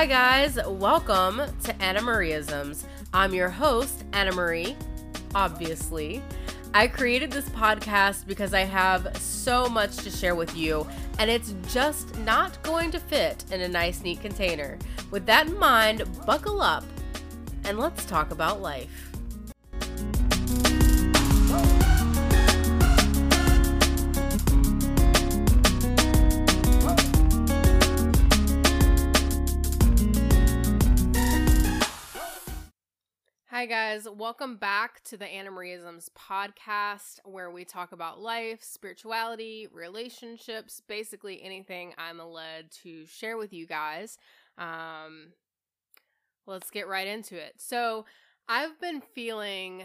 Hi, guys. Welcome to Anna Marieisms. I'm your host, Anna Marie, obviously. I created this podcast because I have so much to share with you, and it's just not going to fit in a nice, neat container. With that in mind, buckle up and let's talk about life. Hi, guys. Welcome back to the Anna Marieisms podcast, where we talk about life, spirituality, relationships, basically anything I'm led to share with you guys. Um, let's get right into it. So, I've been feeling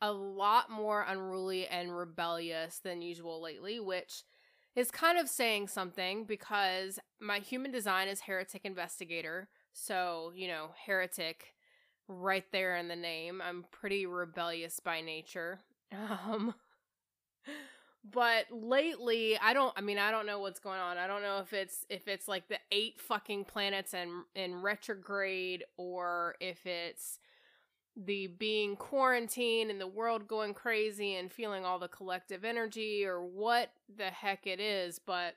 a lot more unruly and rebellious than usual lately, which is kind of saying something because my human design is heretic investigator. So, you know, heretic right there in the name. I'm pretty rebellious by nature. Um but lately, I don't I mean, I don't know what's going on. I don't know if it's if it's like the eight fucking planets in in retrograde or if it's the being quarantined and the world going crazy and feeling all the collective energy or what the heck it is, but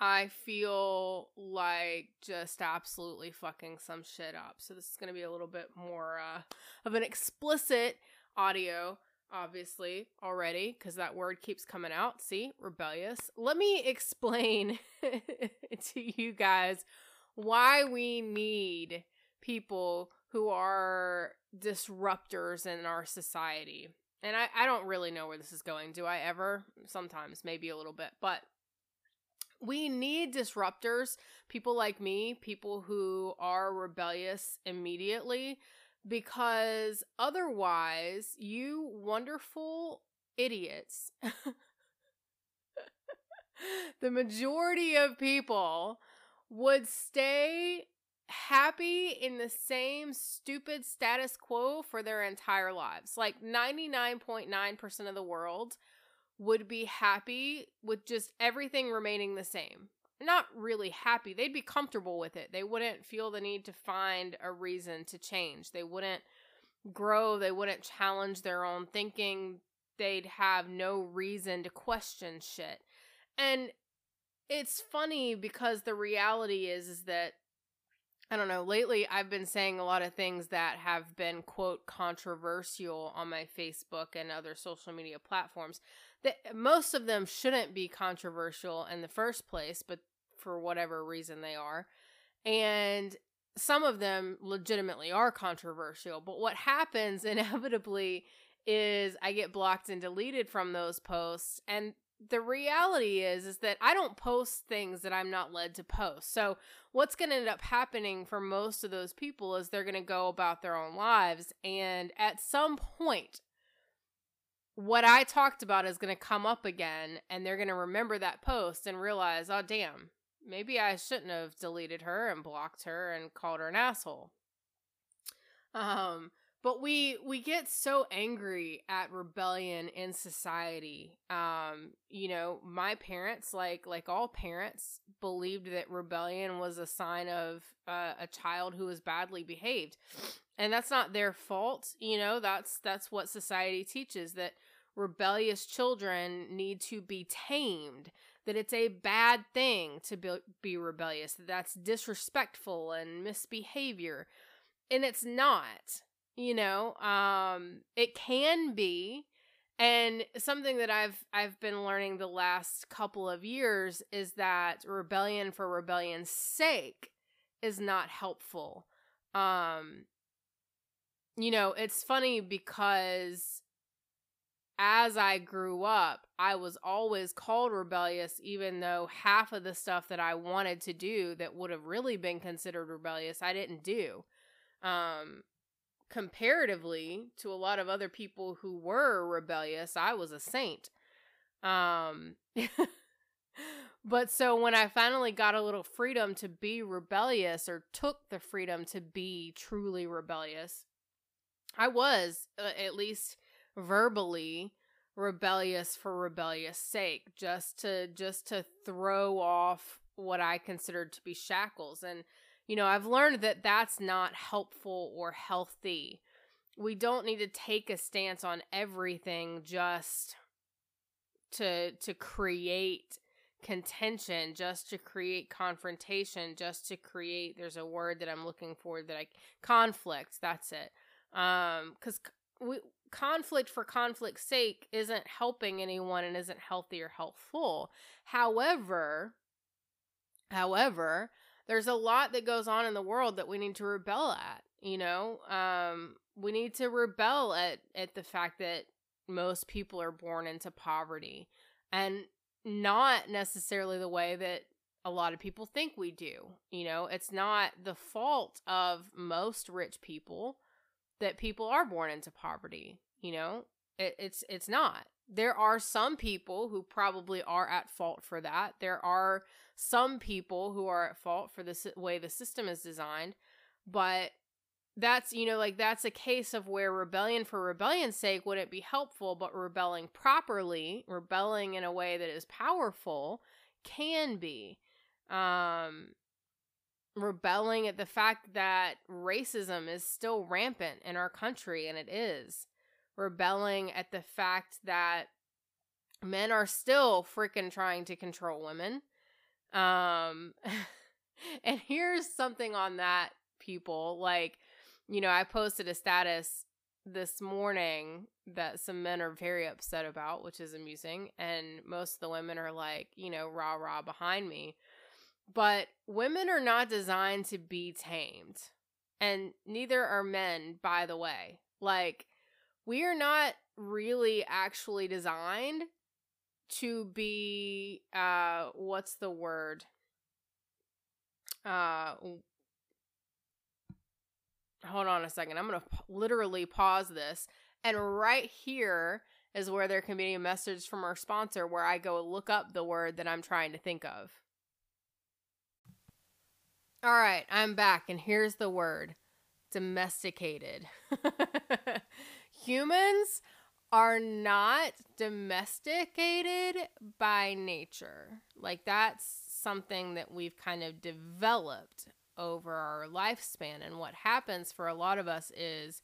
I feel like just absolutely fucking some shit up. So this is going to be a little bit more uh, of an explicit audio, obviously, already, because that word keeps coming out. See, rebellious. Let me explain to you guys why we need people who are disruptors in our society. And I, I don't really know where this is going. Do I ever? Sometimes, maybe a little bit. But we need disruptors, people like me, people who are rebellious immediately, because otherwise, you wonderful idiots, the majority of people would stay happy in the same stupid status quo for their entire lives. Like 99.9% of the world would be happy with just everything remaining the same. Not really happy. They'd be comfortable with it. They wouldn't feel the need to find a reason to change. They wouldn't grow. They wouldn't challenge their own thinking. They'd have no reason to question shit. And it's funny because the reality is is that I don't know, lately I've been saying a lot of things that have been quote controversial on my Facebook and other social media platforms that most of them shouldn't be controversial in the first place, but for whatever reason they are. And some of them legitimately are controversial. But what happens inevitably is I get blocked and deleted from those posts. And the reality is is that I don't post things that I'm not led to post. So what's going to end up happening for most of those people is they're going to go about their own lives and at some point what I talked about is going to come up again and they're going to remember that post and realize, oh, damn, maybe I shouldn't have deleted her and blocked her and called her an asshole. Um, but we we get so angry at rebellion in society. Um, you know, my parents, like like all parents, believed that rebellion was a sign of uh, a child who was badly behaved, and that's not their fault. You know, that's that's what society teaches that rebellious children need to be tamed that it's a bad thing to be, be rebellious that that's disrespectful and misbehavior and it's not you know um it can be and something that i've i've been learning the last couple of years is that rebellion for rebellion's sake is not helpful um you know it's funny because as I grew up, I was always called rebellious, even though half of the stuff that I wanted to do that would have really been considered rebellious, I didn't do. Um, comparatively to a lot of other people who were rebellious, I was a saint. Um, but so when I finally got a little freedom to be rebellious or took the freedom to be truly rebellious, I was, uh, at least verbally rebellious for rebellious sake just to just to throw off what I considered to be shackles. And, you know, I've learned that that's not helpful or healthy. We don't need to take a stance on everything just to to create contention just to create confrontation just to create there's a word that i'm looking for that i conflict that's it um because we conflict for conflict's sake isn't helping anyone and isn't healthy or helpful however however there's a lot that goes on in the world that we need to rebel at you know um we need to rebel at at the fact that most people are born into poverty and not necessarily the way that a lot of people think we do. You know, it's not the fault of most rich people that people are born into poverty. You know, it, it's it's not. There are some people who probably are at fault for that. There are some people who are at fault for the way the system is designed, but that's you know like that's a case of where rebellion for rebellion's sake wouldn't be helpful but rebelling properly rebelling in a way that is powerful can be um rebelling at the fact that racism is still rampant in our country and it is rebelling at the fact that men are still freaking trying to control women um and here's something on that people like you know, I posted a status this morning that some men are very upset about, which is amusing. And most of the women are like, you know, rah rah behind me. But women are not designed to be tamed. And neither are men, by the way. Like, we are not really actually designed to be, uh, what's the word? Uh, hold on a second. I'm to p- literally pause this. And right here is where there can be a message from our sponsor where I go look up the word that I'm trying to think of. All right, I'm back, and here's the word domesticated. Humans are not domesticated by nature. Like, that's something that we've kind of developed over our lifespan. And what happens for a lot of us is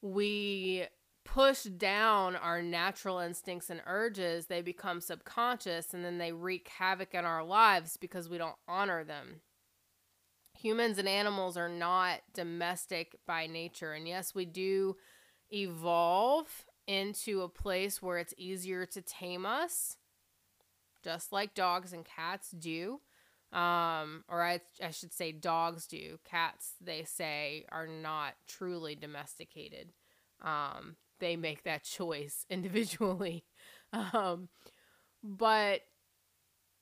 we push down our natural instincts and urges, they become subconscious and then they wreak havoc in our lives because we don't honor them. Humans and animals are not domestic by nature. And yes, we do evolve into a place where it's easier to tame us, just like dogs and cats do. Um or I, I should say dogs do. Cats they say are not truly domesticated. Um they make that choice individually. Um but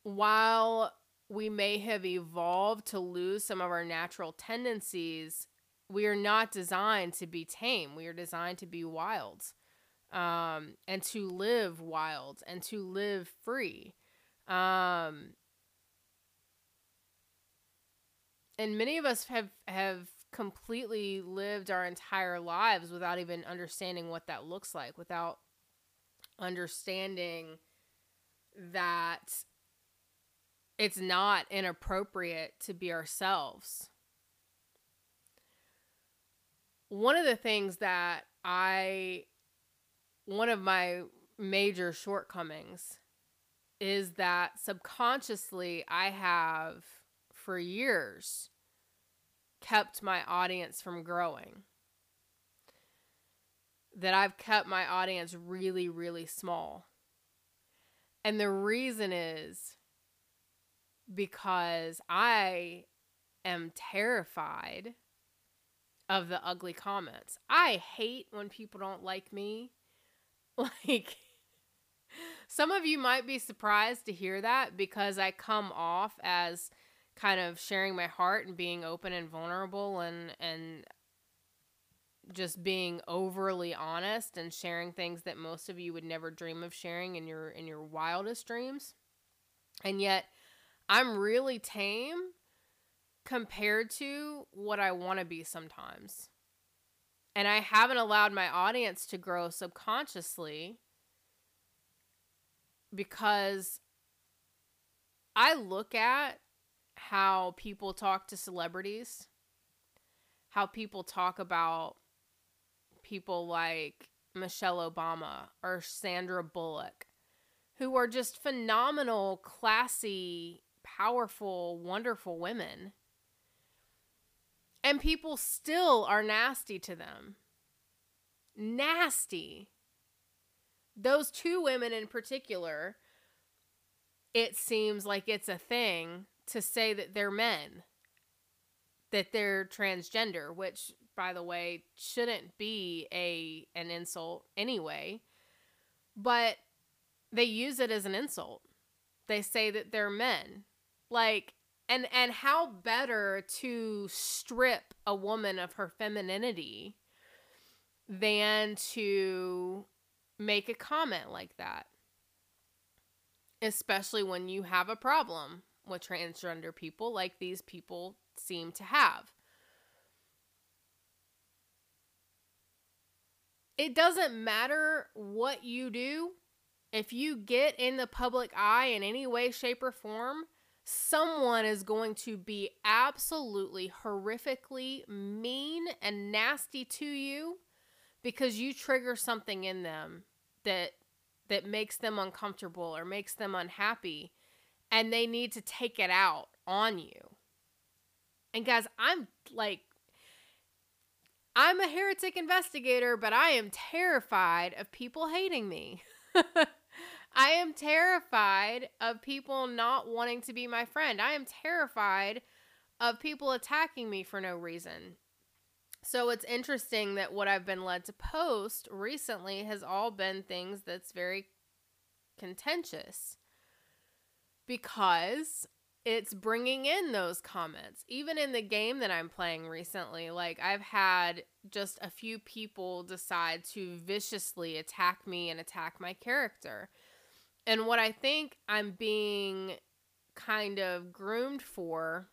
while we may have evolved to lose some of our natural tendencies we are not designed to be tame. We are designed to be wild um and to live wild and to live free. Um and many of us have have completely lived our entire lives without even understanding what that looks like without understanding that it's not inappropriate to be ourselves one of the things that i one of my major shortcomings is that subconsciously i have for years kept my audience from growing. That I've kept my audience really, really small. And the reason is because I am terrified of the ugly comments. I hate when people don't like me. Like, some of you might be surprised to hear that because I come off as kind of sharing my heart and being open and vulnerable and and just being overly honest and sharing things that most of you would never dream of sharing in your in your wildest dreams. And yet I'm really tame compared to what I want to be sometimes. And I haven't allowed my audience to grow subconsciously because I look at how people talk to celebrities, how people talk about people like Michelle Obama or Sandra Bullock, who are just phenomenal, classy, powerful, wonderful women. And people still are nasty to them. Nasty. Those two women in particular, it seems like it's a thing to say that they're men, that they're transgender, which by the way shouldn't be a an insult anyway. But they use it as an insult. They say that they're men. Like and and how better to strip a woman of her femininity than to make a comment like that especially when you have a problem with transgender people like these people seem to have. It doesn't matter what you do if you get in the public eye in any way shape or form someone is going to be absolutely horrifically mean and nasty to you because you trigger something in them that that makes them uncomfortable or makes them unhappy and they need to take it out on you. And guys, I'm like I'm a heretic investigator, but I am terrified of people hating me. I am terrified of people not wanting to be my friend. I am terrified of people attacking me for no reason. So it's interesting that what I've been led to post recently has all been things that's very contentious because it's bringing in those comments. Even in the game that I'm playing recently, like I've had just a few people decide to viciously attack me and attack my character. And what I think I'm being kind of groomed for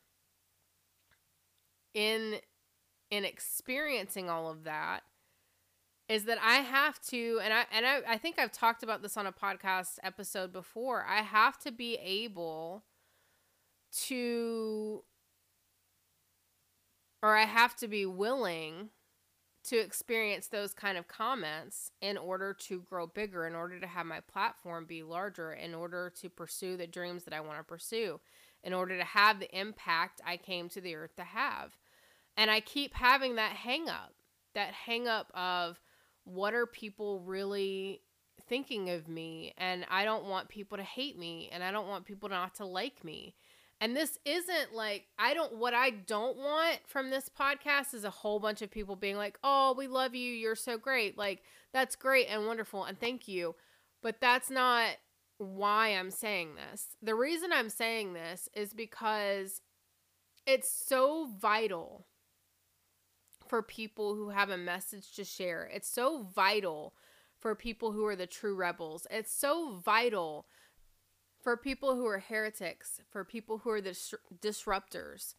in in experiencing all of that is that I have to and I and I, I think I've talked about this on a podcast episode before. I have to be able to or I have to be willing to experience those kind of comments in order to grow bigger, in order to have my platform be larger, in order to pursue the dreams that I want to pursue, in order to have the impact I came to the earth to have. And I keep having that hang up, that hang up of what are people really thinking of me? And I don't want people to hate me, and I don't want people not to like me. And this isn't like I don't what I don't want from this podcast is a whole bunch of people being like, "Oh, we love you. You're so great." Like that's great and wonderful and thank you. But that's not why I'm saying this. The reason I'm saying this is because it's so vital for people who have a message to share. It's so vital for people who are the true rebels. It's so vital for people who are heretics, for people who are the dis- disruptors,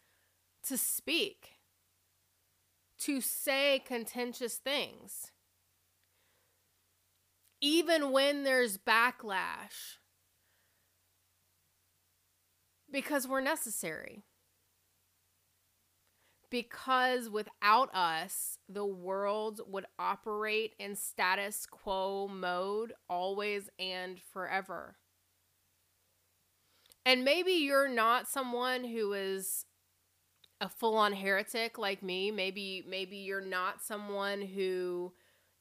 to speak, to say contentious things. Even when there's backlash, because we're necessary. Because without us, the world would operate in status quo mode always and forever. And maybe you're not someone who is a full-on heretic like me. Maybe maybe you're not someone who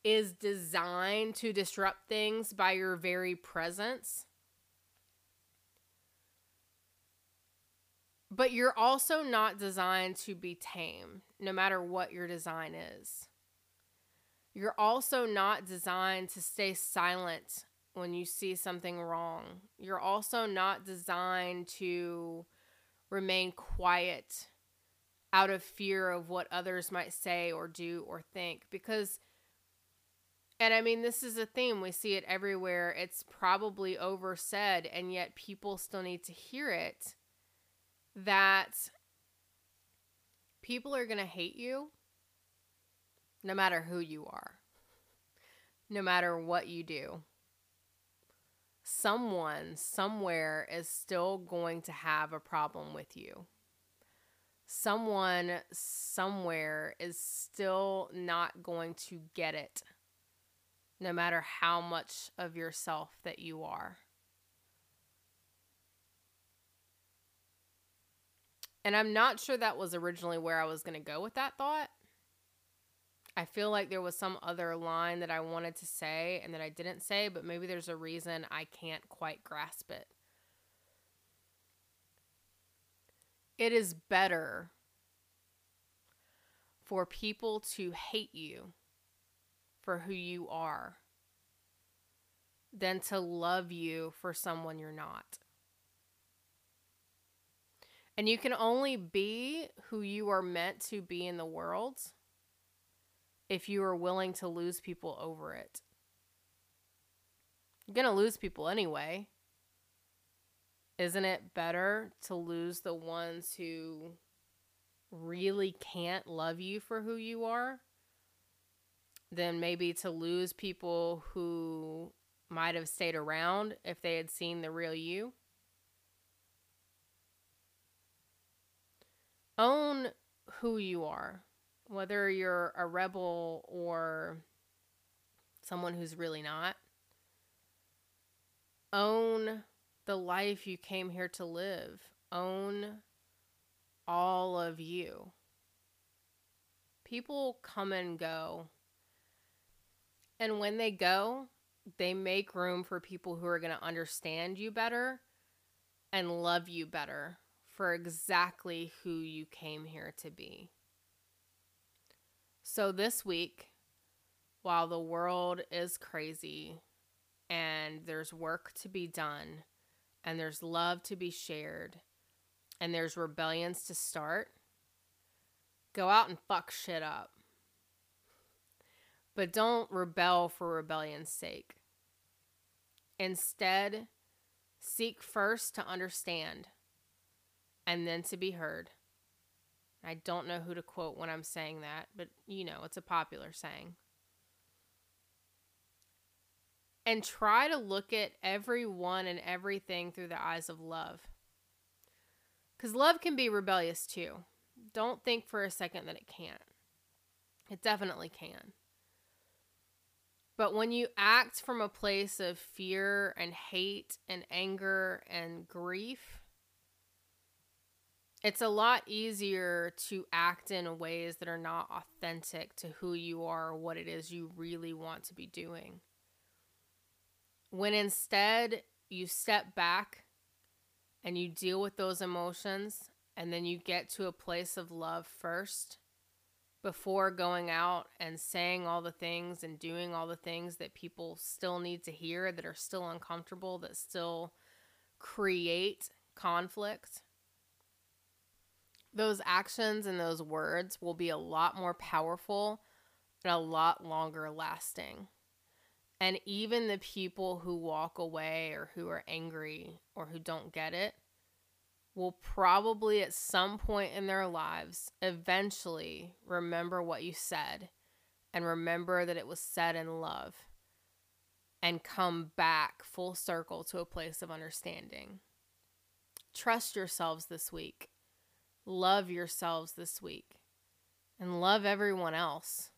is designed to disrupt things by your very presence. But you're also not designed to be tame, no matter what your design is. You're also not designed to stay silent when you see something wrong. You're also not designed to remain quiet out of fear of what others might say or do or think because and I mean this is a theme we see it everywhere. It's probably oversaid and yet people still need to hear it that people are going to hate you no matter who you are. No matter what you do someone somewhere is still going to have a problem with you. Someone somewhere is still not going to get it, no matter how much of yourself that you are. And I'm not sure that was originally where I was going to go with that thought. I feel like there was some other line that I wanted to say and that I didn't say, but maybe there's a reason I can't quite grasp it. It is better for people to hate you for who you are than to love you for someone you're not. And you can only be who you are meant to be in the world if you are willing to lose people over it. You're going to lose people anyway. Isn't it better to lose the ones who really can't love you for who you are than maybe to lose people who might have stayed around if they had seen the real you? own who you are, whether you're a rebel or someone who's really not. Own the life you came here to live. Own all of you. People come and go. And when they go, they make room for people who are going to understand you better and love you better for exactly who you came here to be. So this week, while the world is crazy and there's work to be done and there's love to be shared and there's rebellions to start, go out and fuck shit up. But don't rebel for rebellion's sake. Instead, seek first to understand and then to be heard. I don't know who to quote when I'm saying that, but you know, it's a popular saying. And try to look at everyone and everything through the eyes of love. Because love can be rebellious too. Don't think for a second that it can't. It definitely can. But when you act from a place of fear and hate and anger and grief, it's a lot easier to act in ways that are not authentic to who you are or what it is you really want to be doing. When instead you step back and you deal with those emotions and then you get to a place of love first before going out and saying all the things and doing all the things that people still need to hear that are still uncomfortable, that still create conflict those actions and those words will be a lot more powerful and a lot longer lasting. And even the people who walk away or who are angry or who don't get it will probably at some point in their lives eventually remember what you said and remember that it was said in love and come back full circle to a place of understanding. Trust yourselves this week love yourselves this week and love everyone else.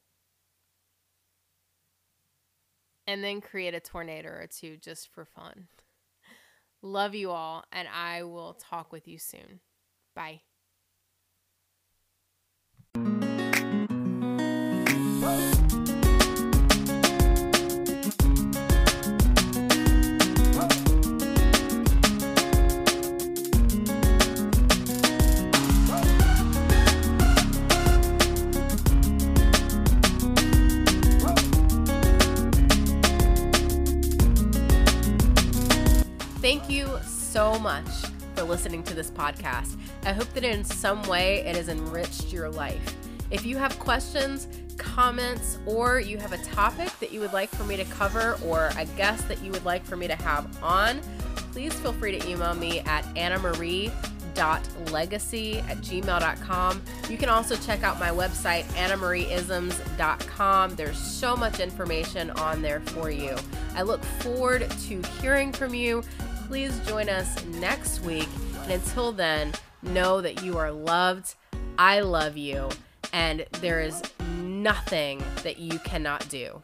And then create a tornado or two just for fun. Love you all, and I will talk with you soon. Bye. So much for listening to this podcast. I hope that in some way it has enriched your life. If you have questions, comments, or you have a topic that you would like for me to cover or a guest that you would like for me to have on, please feel free to email me at annamarie anna.legacy at gmail.com. You can also check out my website, annamarieisms.com. There's so much information on there for you. I look forward to hearing from you. Please join us next week. And until then, know that you are loved. I love you. And there is nothing that you cannot do.